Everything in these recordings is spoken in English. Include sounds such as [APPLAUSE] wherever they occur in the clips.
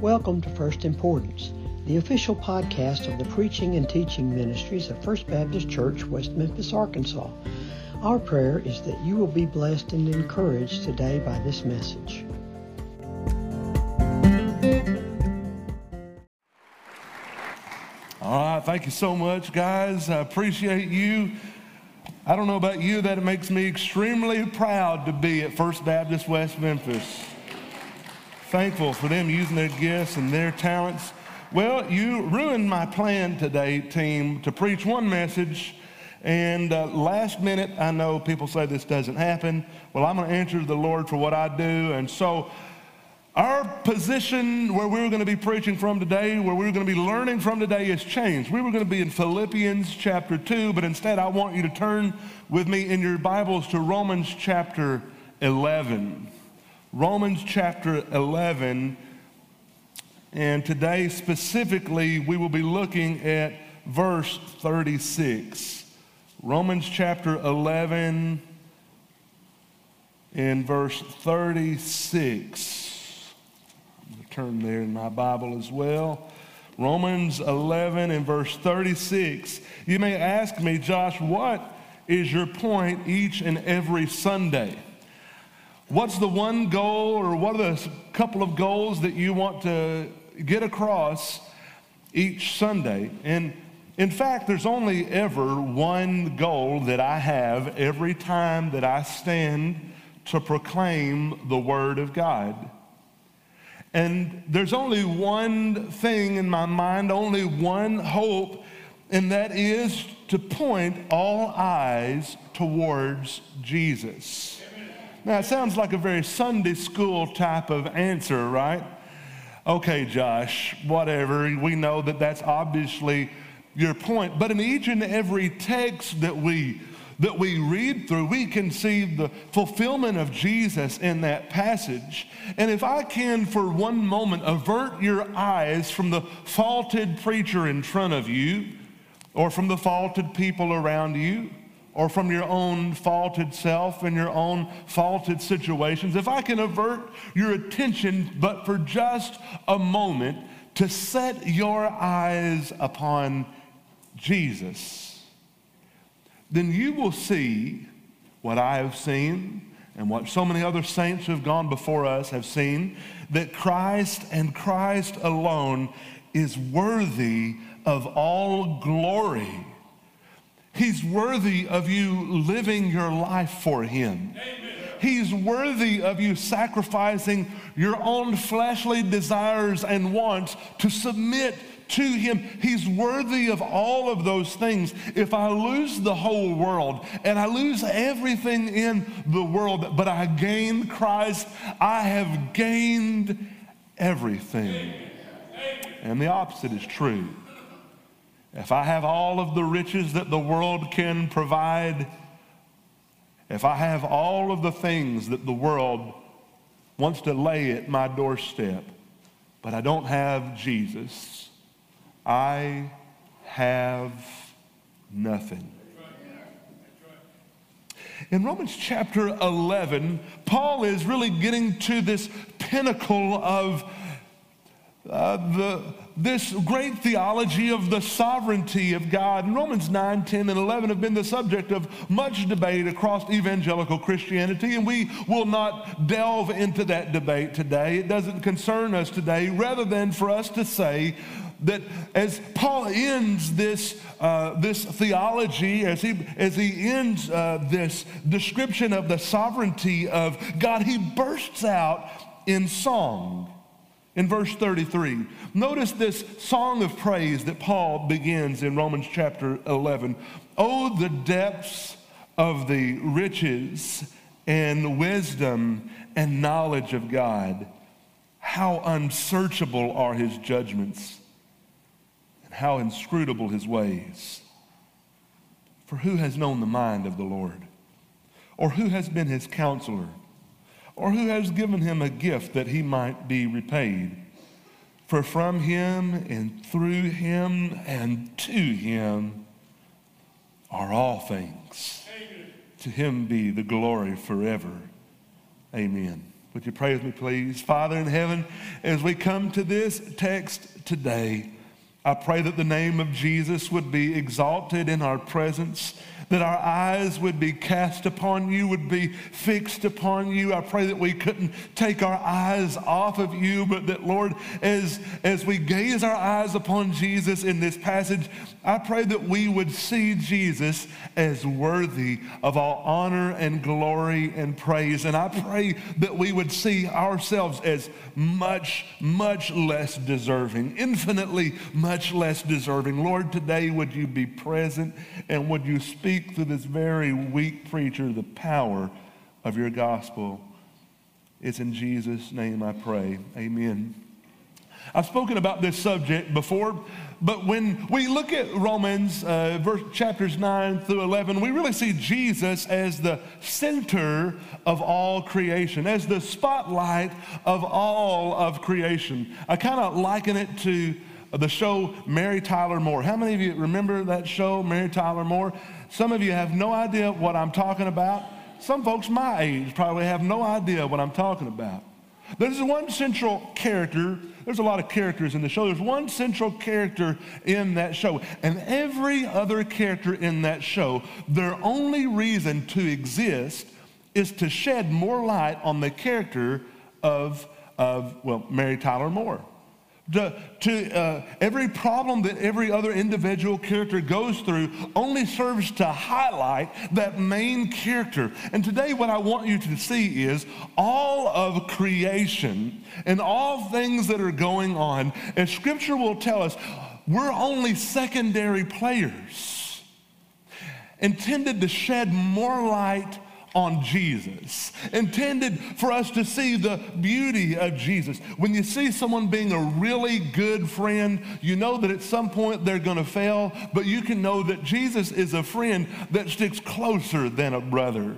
Welcome to First Importance, the official podcast of the preaching and teaching ministries of First Baptist Church, West Memphis, Arkansas. Our prayer is that you will be blessed and encouraged today by this message. All right, thank you so much, guys. I appreciate you. I don't know about you, that it makes me extremely proud to be at First Baptist West Memphis thankful for them using their gifts and their talents. Well, you ruined my plan today, team, to preach one message. And uh, last minute, I know people say this doesn't happen. Well, I'm going to answer the Lord for what I do. And so, our position where we were going to be preaching from today, where we were going to be learning from today, has changed. We were going to be in Philippians chapter 2, but instead, I want you to turn with me in your Bibles to Romans chapter 11. Romans chapter 11. And today, specifically, we will be looking at verse 36. Romans chapter 11 and verse 36. turn there in my Bible as well. Romans 11 and verse 36. You may ask me, Josh, what is your point each and every Sunday? What's the one goal or what are the couple of goals that you want to get across each Sunday? And in fact, there's only ever one goal that I have every time that I stand to proclaim the Word of God. And there's only one thing in my mind, only one hope, and that is to point all eyes towards Jesus. Now, it sounds like a very Sunday school type of answer, right? Okay, Josh, whatever. We know that that's obviously your point. But in each and every text that we that we read through, we can see the fulfillment of Jesus in that passage. And if I can, for one moment, avert your eyes from the faulted preacher in front of you or from the faulted people around you, or from your own faulted self and your own faulted situations, if I can avert your attention, but for just a moment, to set your eyes upon Jesus, then you will see what I have seen and what so many other saints who have gone before us have seen that Christ and Christ alone is worthy of all glory He's worthy of you living your life for Him. Amen. He's worthy of you sacrificing your own fleshly desires and wants to submit to Him. He's worthy of all of those things. If I lose the whole world and I lose everything in the world, but I gain Christ, I have gained everything. And the opposite is true. If I have all of the riches that the world can provide, if I have all of the things that the world wants to lay at my doorstep, but I don't have Jesus, I have nothing. In Romans chapter 11, Paul is really getting to this pinnacle of uh, the, this great theology of the sovereignty of God. And Romans 9, 10, and 11 have been the subject of much debate across evangelical Christianity, and we will not delve into that debate today. It doesn't concern us today, rather than for us to say, that as Paul ends this, uh, this theology, as he, as he ends uh, this description of the sovereignty of God, he bursts out in song in verse 33. Notice this song of praise that Paul begins in Romans chapter 11. Oh, the depths of the riches and wisdom and knowledge of God. How unsearchable are his judgments and how inscrutable his ways. For who has known the mind of the Lord? Or who has been his counselor? Or who has given him a gift that he might be repaid. For from him and through him and to him are all things. Amen. To him be the glory forever. Amen. Would you pray with me, please? Father in heaven, as we come to this text today, I pray that the name of Jesus would be exalted in our presence that our eyes would be cast upon you, would be fixed upon you. I pray that we couldn't take our eyes off of you, but that, Lord, as, as we gaze our eyes upon Jesus in this passage, I pray that we would see Jesus as worthy of all honor and glory and praise. And I pray that we would see ourselves as much, much less deserving, infinitely much less deserving. Lord, today would you be present and would you speak through this very weak preacher the power of your gospel? It's in Jesus' name I pray. Amen. I've spoken about this subject before, but when we look at Romans uh, verse, chapters 9 through 11, we really see Jesus as the center of all creation, as the spotlight of all of creation. I kind of liken it to the show Mary Tyler Moore. How many of you remember that show, Mary Tyler Moore? Some of you have no idea what I'm talking about. Some folks my age probably have no idea what I'm talking about. There's one central character. There's a lot of characters in the show. There's one central character in that show. And every other character in that show, their only reason to exist is to shed more light on the character of, of well, Mary Tyler Moore to, uh, every problem that every other individual character goes through only serves to highlight that main character. And today, what I want you to see is all of creation and all things that are going on, as scripture will tell us, we're only secondary players intended to shed more light on Jesus, intended for us to see the beauty of Jesus. When you see someone being a really good friend, you know that at some point they're going to fail, but you can know that Jesus is a friend that sticks closer than a brother.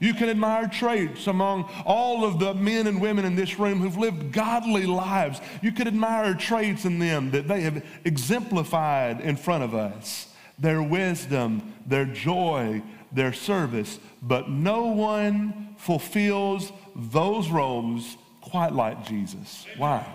You can admire traits among all of the men and women in this room who've lived godly lives. You can admire traits in them that they have exemplified in front of us their wisdom, their joy, their service, but no one fulfills those roles quite like Jesus. Why?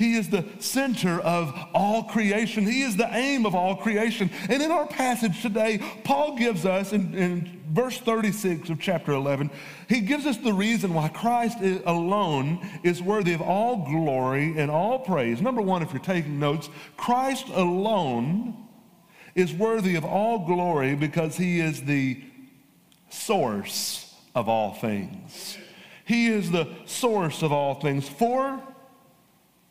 He is the center of all creation. He is the aim of all creation. And in our passage today, Paul gives us, in, in verse 36 of chapter 11, he gives us the reason why Christ alone is worthy of all glory and all praise. Number one, if you're taking notes, Christ alone is worthy of all glory because he is the source of all things. He is the source of all things. For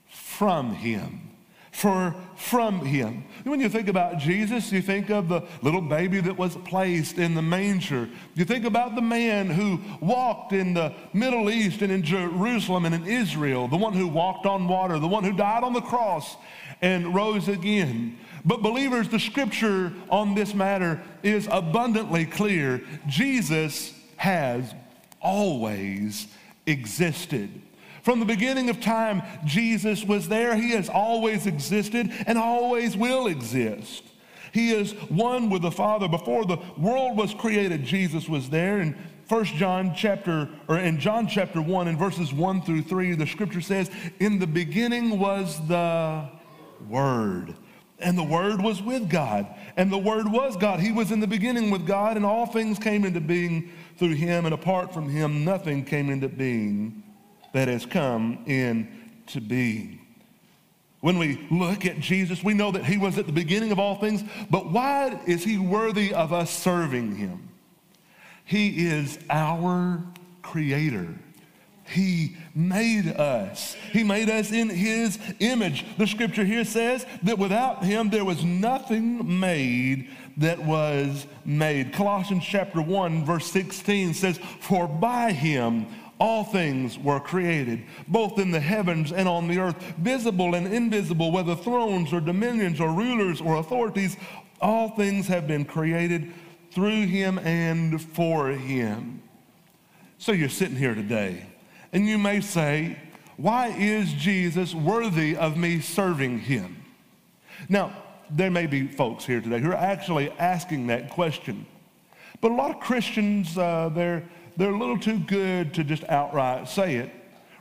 from him. For from him. When you think about Jesus, you think of the little baby that was placed in the manger. You think about the man who walked in the Middle East and in Jerusalem and in Israel, the one who walked on water, the one who died on the cross and rose again. But, believers, the scripture on this matter is abundantly clear. Jesus has always existed. From the beginning of time, Jesus was there. He has always existed and always will exist. He is one with the Father. Before the world was created, Jesus was there. In 1 John chapter, or in John chapter 1, in verses 1 through 3, the scripture says, In the beginning was the Word and the Word was with God, and the Word was God. He was in the beginning with God, and all things came into being through Him, and apart from Him, nothing came into being that has come into being. When we look at Jesus, we know that He was at the beginning of all things, but why is He worthy of us serving Him? He is our Creator. He made us. He made us in His image. The scripture here says that without Him there was nothing made that was made. Colossians chapter 1, verse 16 says, For by Him all things were created, both in the heavens and on the earth, visible and invisible, whether thrones or dominions or rulers or authorities, all things have been created through Him and for Him. So you're sitting here today and you may say, why is Jesus worthy of me serving him? Now, there may be folks here today who are actually asking that question. But a lot of Christians, uh, they're, they're a little too good to just outright say it.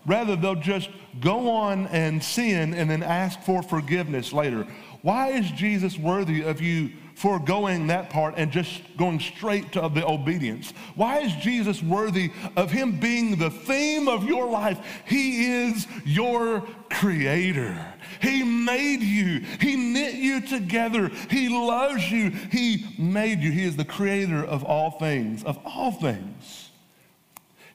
Rather, they'll just go on and sin and then ask for forgiveness later. Why is Jesus worthy of you foregoing that part and just going straight to the obedience? Why is Jesus worthy of him being the theme of your life? He is your creator. He made you. He knit you together. He loves you. He made you. He is the creator of all things, of all things.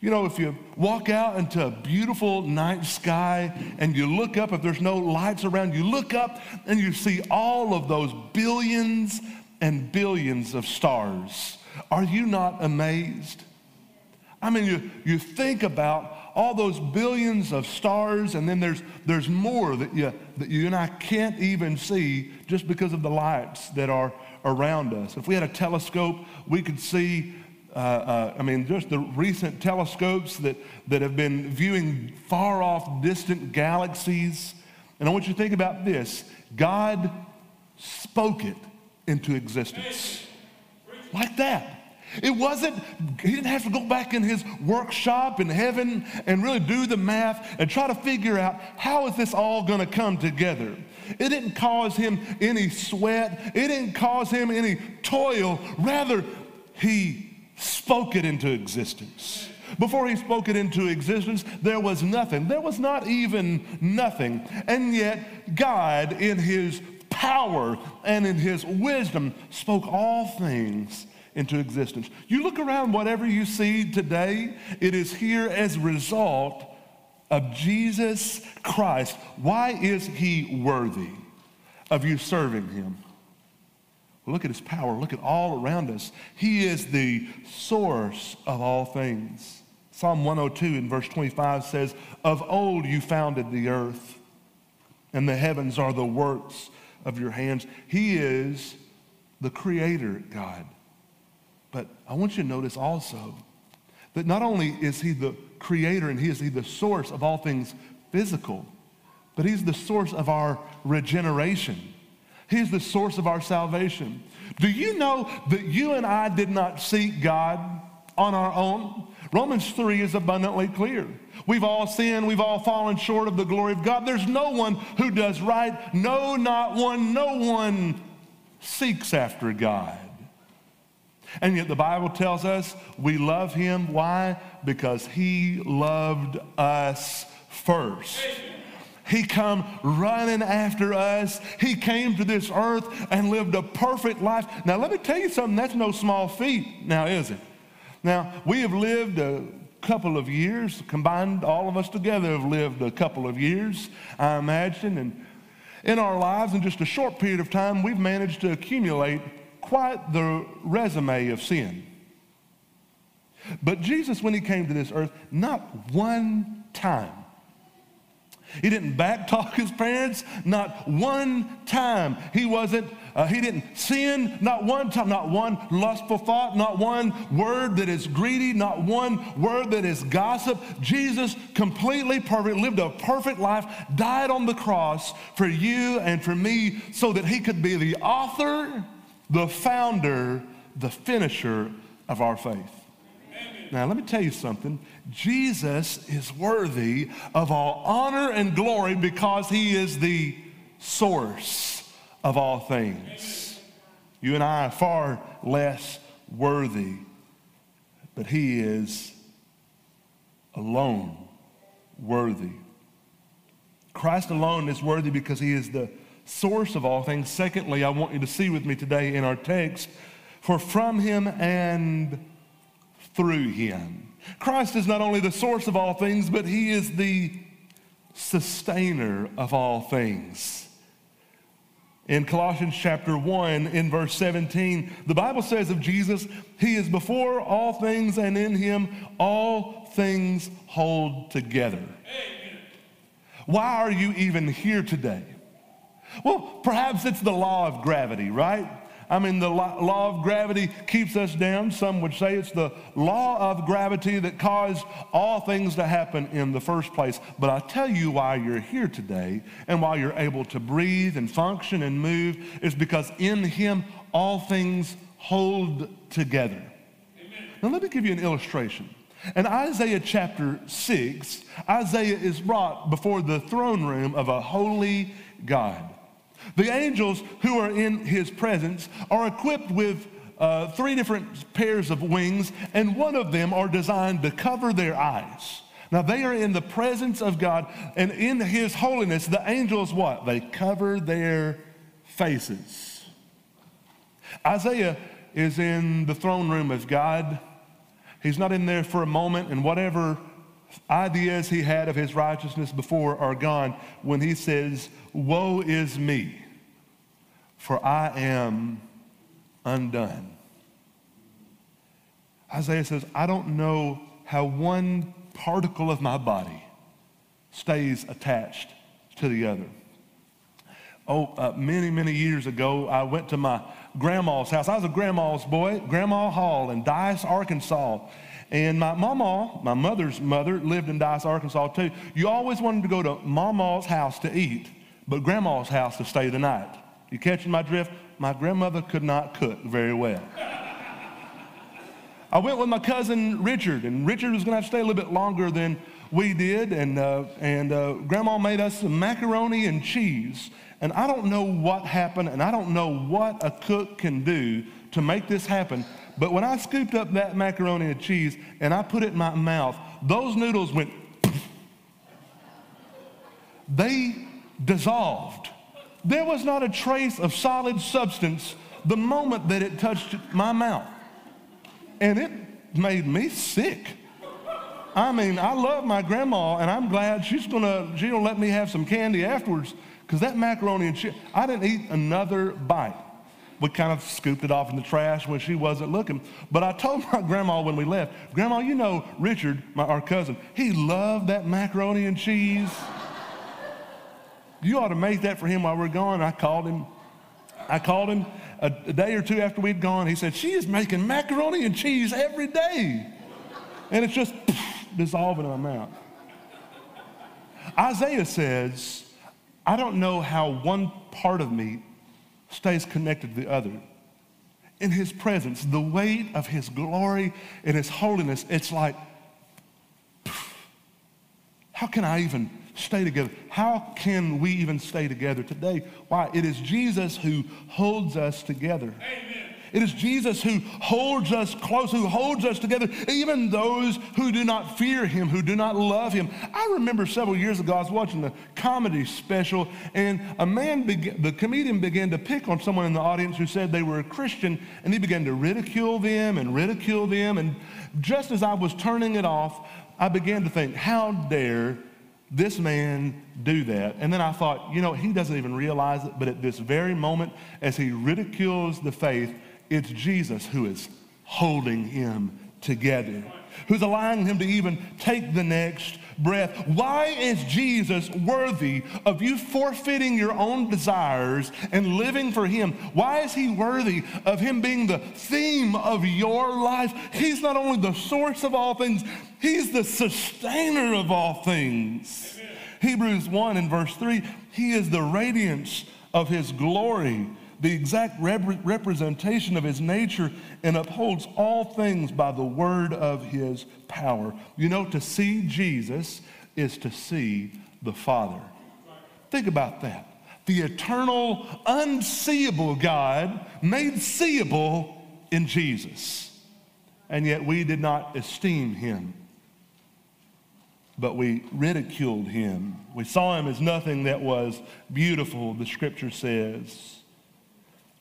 You know, if you walk out into a beautiful night sky and you look up, if there's no lights around, you look up and you see all of those billions and billions of stars. Are you not amazed? I mean, you, you think about all those billions of stars, and then there's, there's more that you, that you and I can't even see just because of the lights that are around us. If we had a telescope, we could see uh, uh, I mean, just the recent telescopes that, that have been viewing far off distant galaxies. And I want you to think about this God spoke it into existence. Like that. It wasn't, he didn't have to go back in his workshop in heaven and really do the math and try to figure out how is this all going to come together. It didn't cause him any sweat. It didn't cause him any toil. Rather, he spoke it into existence. Before he spoke it into existence, there was nothing. There was not even nothing. And yet, God, in his power and in his wisdom, spoke all things into existence. You look around, whatever you see today, it is here as a result of Jesus Christ. Why is he worthy of you serving him? Look at his power. Look at all around us. He is the source of all things. Psalm 102 in verse 25 says, Of old you founded the earth, and the heavens are the works of your hands. He is the creator, God. But I want you to notice also that not only is he the creator and he is he the source of all things physical, but he's the source of our regeneration. He's the source of our salvation. Do you know that you and I did not seek God on our own? Romans 3 is abundantly clear. We've all sinned, we've all fallen short of the glory of God. There's no one who does right, no, not one, no one seeks after God. And yet the Bible tells us we love him. Why? Because he loved us first. He come running after us. He came to this earth and lived a perfect life. Now, let me tell you something, that's no small feat, now, is it? Now, we have lived a couple of years, combined, all of us together have lived a couple of years, I imagine. And in our lives, in just a short period of time, we've managed to accumulate quite the resume of sin. But Jesus, when he came to this earth, not one time he didn't backtalk his parents, not one time. He wasn't, uh, he didn't sin, not one time, not one lustful thought, not one word that is greedy, not one word that is gossip. Jesus, completely perfect, lived a perfect life, died on the cross for you and for me so that he could be the author, the founder, the finisher of our faith. Now, let me tell you something. Jesus is worthy of all honor and glory because he is the source of all things. You and I are far less worthy, but he is alone worthy. Christ alone is worthy because he is the source of all things. Secondly, I want you to see with me today in our text, for from him and through him. Christ is not only the source of all things, but he is the sustainer of all things. In Colossians chapter 1, in verse 17, the Bible says of Jesus, He is before all things, and in Him all things hold together. Amen. Why are you even here today? Well, perhaps it's the law of gravity, right? I mean, the law of gravity keeps us down. Some would say it's the law of gravity that caused all things to happen in the first place. But I tell you why you're here today and why you're able to breathe and function and move is because in Him all things hold together. Amen. Now, let me give you an illustration. In Isaiah chapter 6, Isaiah is brought before the throne room of a holy God. The angels who are in his presence are equipped with uh, three different pairs of wings, and one of them are designed to cover their eyes. Now they are in the presence of God, and in his holiness, the angels what? They cover their faces. Isaiah is in the throne room of God. He's not in there for a moment, and whatever ideas he had of his righteousness before are gone when he says, Woe is me, for I am undone. Isaiah says, I don't know how one particle of my body stays attached to the other. Oh, uh, many, many years ago, I went to my grandma's house. I was a grandma's boy, Grandma Hall in Dyess, Arkansas. And my mama, my mother's mother, lived in Dyess, Arkansas too. You always wanted to go to mama's house to eat, but grandma's house to stay the night. You catching my drift? My grandmother could not cook very well. I went with my cousin Richard, and Richard was going to have to stay a little bit longer than we did. And, uh, and uh, Grandma made us some macaroni and cheese. And I don't know what happened, and I don't know what a cook can do to make this happen. But when I scooped up that macaroni and cheese and I put it in my mouth, those noodles went, [LAUGHS] they dissolved. There was not a trace of solid substance the moment that it touched my mouth. And it made me sick. I mean, I love my grandma, and I'm glad she's gonna, she'll let me have some candy afterwards because that macaroni and cheese, I didn't eat another bite. We kind of scooped it off in the trash when she wasn't looking. But I told my [LAUGHS] grandma when we left, Grandma, you know Richard, my, our cousin, he loved that macaroni and cheese. [LAUGHS] you ought to make that for him while we're gone. I called him. I called him a, a day or two after we'd gone. He said, She is making macaroni and cheese every day. And it's just [LAUGHS] dissolving in my mouth. Isaiah says, I don't know how one part of me stays connected to the other. In his presence, the weight of his glory and his holiness, it's like, how can I even stay together? How can we even stay together today? Why? It is Jesus who holds us together. Amen. It is Jesus who holds us close, who holds us together, even those who do not fear him, who do not love him. I remember several years ago, I was watching a comedy special, and a man, the comedian began to pick on someone in the audience who said they were a Christian, and he began to ridicule them and ridicule them. And just as I was turning it off, I began to think, how dare this man do that? And then I thought, you know, he doesn't even realize it, but at this very moment, as he ridicules the faith, it's Jesus who is holding him together, who's allowing him to even take the next breath. Why is Jesus worthy of you forfeiting your own desires and living for him? Why is he worthy of him being the theme of your life? He's not only the source of all things, he's the sustainer of all things. Amen. Hebrews 1 and verse 3 He is the radiance of his glory the exact rep- representation of his nature and upholds all things by the word of his power. You know, to see Jesus is to see the Father. Think about that. The eternal, unseeable God made seeable in Jesus. And yet we did not esteem him, but we ridiculed him. We saw him as nothing that was beautiful, the scripture says.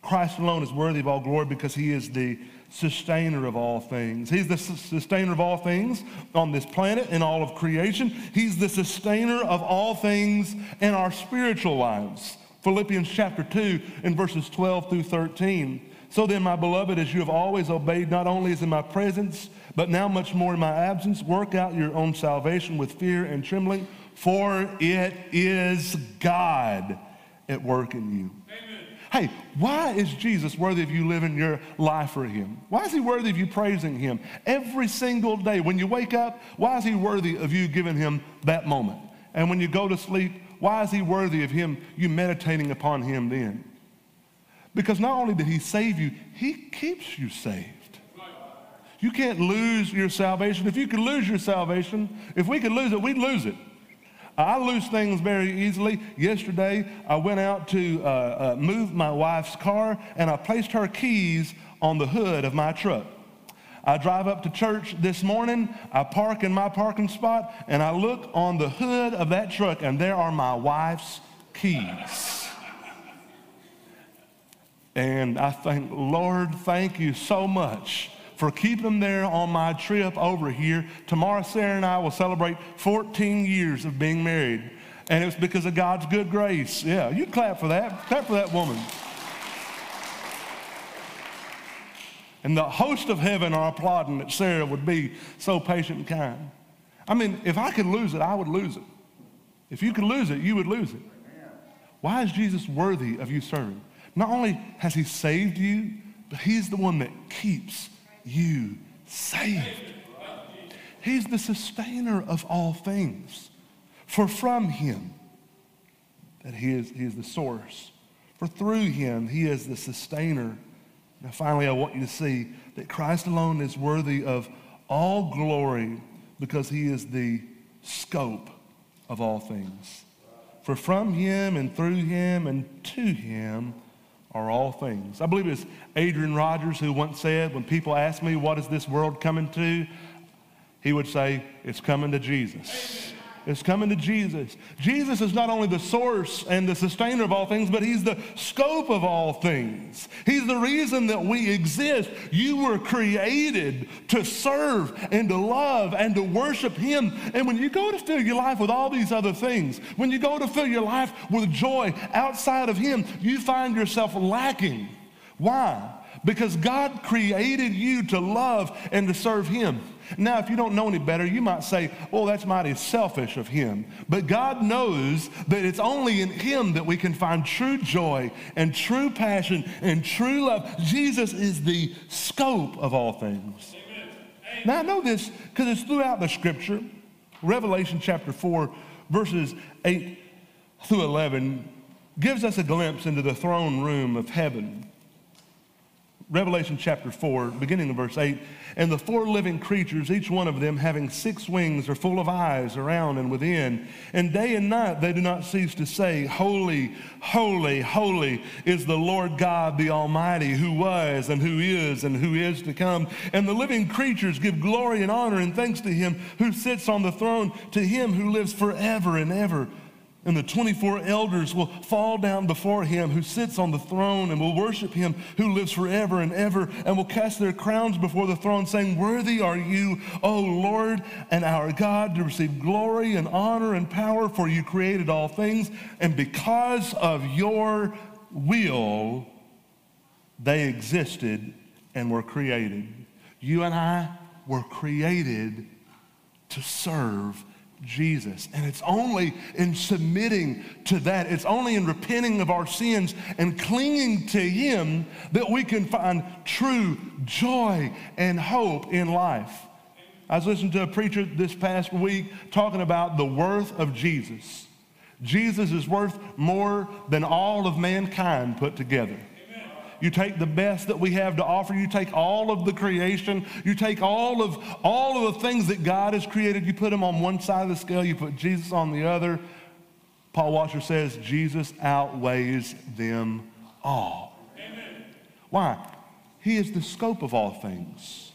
Christ alone is worthy of all glory because he is the sustainer of all things. He's the sustainer of all things on this planet and all of creation. He's the sustainer of all things in our spiritual lives. Philippians chapter 2 in verses 12 through 13. So then, my beloved, as you have always obeyed, not only as in my presence, but now much more in my absence, work out your own salvation with fear and trembling, for it is God at work in you. Amen Hey, why is Jesus worthy of you living your life for him? Why is he worthy of you praising him every single day? When you wake up, why is he worthy of you giving him that moment? And when you go to sleep, why is he worthy of him, you meditating upon him then? Because not only did he save you, he keeps you saved. You can't lose your salvation. If you could lose your salvation, if we could lose it, we'd lose it. I lose things very easily. Yesterday, I went out to uh, uh, move my wife's car and I placed her keys on the hood of my truck. I drive up to church this morning, I park in my parking spot, and I look on the hood of that truck, and there are my wife's keys. And I think, Lord, thank you so much for keeping them there on my trip over here. Tomorrow, Sarah and I will celebrate 14 years of being married. And it was because of God's good grace. Yeah, you clap for that. Clap for that woman. And the host of heaven are applauding that Sarah would be so patient and kind. I mean, if I could lose it, I would lose it. If you could lose it, you would lose it. Why is Jesus worthy of you serving? Not only has he saved you, but he's the one that keeps you saved. He's the sustainer of all things. For from him, that he is, he is the source. For through him, he is the sustainer. Now, finally, I want you to see that Christ alone is worthy of all glory because he is the scope of all things. For from him and through him and to him are all things. I believe it's Adrian Rogers who once said, when people ask me, what is this world coming to? He would say, it's coming to Jesus. It's coming to Jesus. Jesus is not only the source and the sustainer of all things, but He's the scope of all things. He's the reason that we exist. You were created to serve and to love and to worship Him. And when you go to fill your life with all these other things, when you go to fill your life with joy outside of Him, you find yourself lacking. Why? Because God created you to love and to serve Him. Now, if you don't know any better, you might say, oh, that's mighty selfish of him. But God knows that it's only in him that we can find true joy and true passion and true love. Jesus is the scope of all things. Amen. Now, I know this because it's throughout the scripture. Revelation chapter 4, verses 8 through 11, gives us a glimpse into the throne room of heaven. Revelation chapter 4, beginning in verse 8. And the four living creatures, each one of them having six wings, are full of eyes around and within. And day and night they do not cease to say, Holy, holy, holy is the Lord God the Almighty, who was and who is and who is to come. And the living creatures give glory and honor and thanks to him who sits on the throne, to him who lives forever and ever. And the 24 elders will fall down before him who sits on the throne and will worship him who lives forever and ever and will cast their crowns before the throne, saying, Worthy are you, O Lord and our God, to receive glory and honor and power, for you created all things. And because of your will, they existed and were created. You and I were created to serve Jesus. And it's only in submitting to that, it's only in repenting of our sins and clinging to Him that we can find true joy and hope in life. I was listening to a preacher this past week talking about the worth of Jesus. Jesus is worth more than all of mankind put together. You take the best that we have to offer. You take all of the creation. You take all of all of the things that God has created. You put them on one side of the scale. You put Jesus on the other. Paul Washer says Jesus outweighs them all. Amen. Why? He is the scope of all things.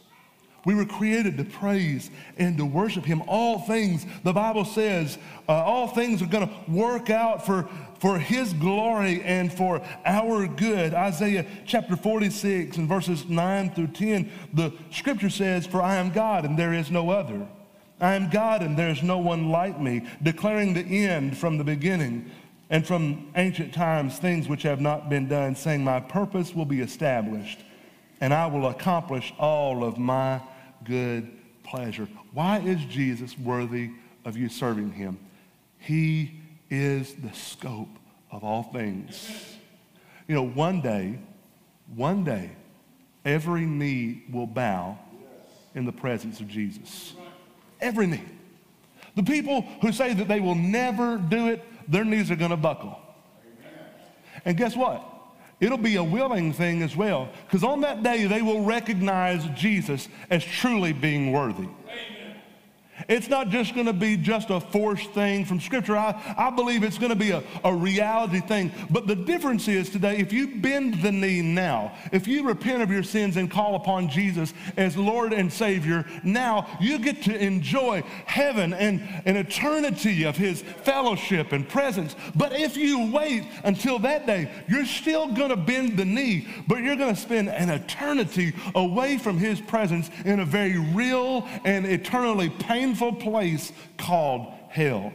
We were created to praise and to worship Him. All things, the Bible says, uh, all things are going to work out for, for His glory and for our good. Isaiah chapter 46 and verses 9 through 10, the scripture says, For I am God and there is no other. I am God and there is no one like me, declaring the end from the beginning and from ancient times things which have not been done, saying, My purpose will be established and I will accomplish all of my good pleasure. Why is Jesus worthy of you serving him? He is the scope of all things. You know, one day, one day, every knee will bow in the presence of Jesus. Every knee. The people who say that they will never do it, their knees are going to buckle. And guess what? It'll be a willing thing as well. Because on that day, they will recognize Jesus as truly being worthy. It's not just going to be just a forced thing from Scripture. I, I believe it's going to be a, a reality thing. But the difference is today, if you bend the knee now, if you repent of your sins and call upon Jesus as Lord and Savior, now you get to enjoy heaven and an eternity of His fellowship and presence. But if you wait until that day, you're still going to bend the knee, but you're going to spend an eternity away from His presence in a very real and eternally painful painful place called hell.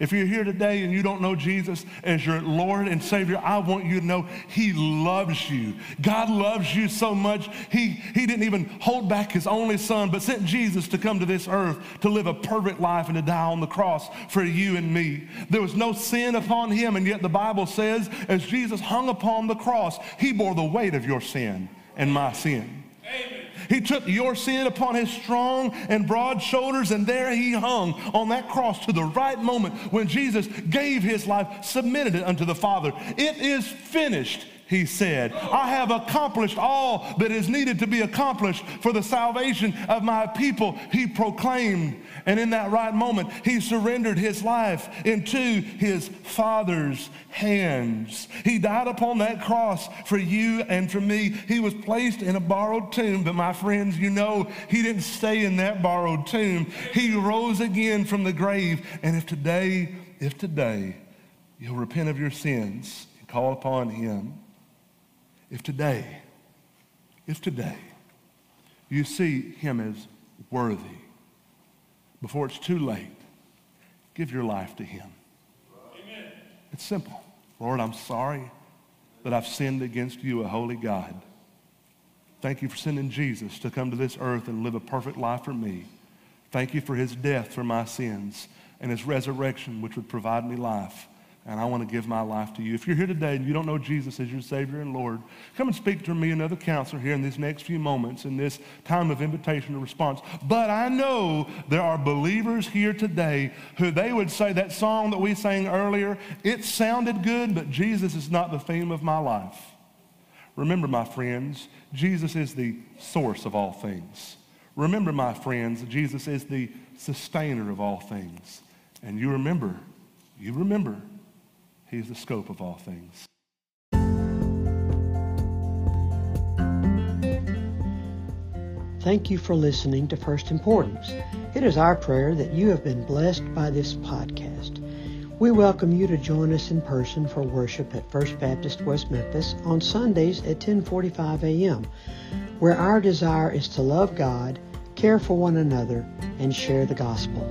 If you're here today and you don't know Jesus as your Lord and Savior, I want you to know He loves you. God loves you so much, He, he didn't even hold back His only Son, but sent Jesus to come to this earth to live a perfect life and to die on the cross for you and me. There was no sin upon Him, and yet the Bible says, as Jesus hung upon the cross, He bore the weight of your sin and my sin. Amen. He took your sin upon his strong and broad shoulders, and there he hung on that cross to the right moment when Jesus gave his life, submitted it unto the Father. It is finished he said. I have accomplished all that is needed to be accomplished for the salvation of my people, he proclaimed. And in that right moment, he surrendered his life into his Father's hands. He died upon that cross for you and for me. He was placed in a borrowed tomb, but my friends, you know, he didn't stay in that borrowed tomb. He rose again from the grave. And if today, if today, you'll repent of your sins and call upon him, if today, if today you see him as worthy, before it's too late, give your life to him. Amen. It's simple. Lord, I'm sorry that I've sinned against you, a holy God. Thank you for sending Jesus to come to this earth and live a perfect life for me. Thank you for his death for my sins and his resurrection, which would provide me life and I want to give my life to you. If you're here today and you don't know Jesus as your Savior and Lord, come and speak to me, and another counselor, here in these next few moments in this time of invitation and response. But I know there are believers here today who they would say that song that we sang earlier, it sounded good, but Jesus is not the theme of my life. Remember, my friends, Jesus is the source of all things. Remember, my friends, Jesus is the sustainer of all things. And you remember, you remember He's the scope of all things. Thank you for listening to First Importance. It is our prayer that you have been blessed by this podcast. We welcome you to join us in person for worship at First Baptist West Memphis on Sundays at 10:45 a.m., where our desire is to love God, care for one another, and share the gospel.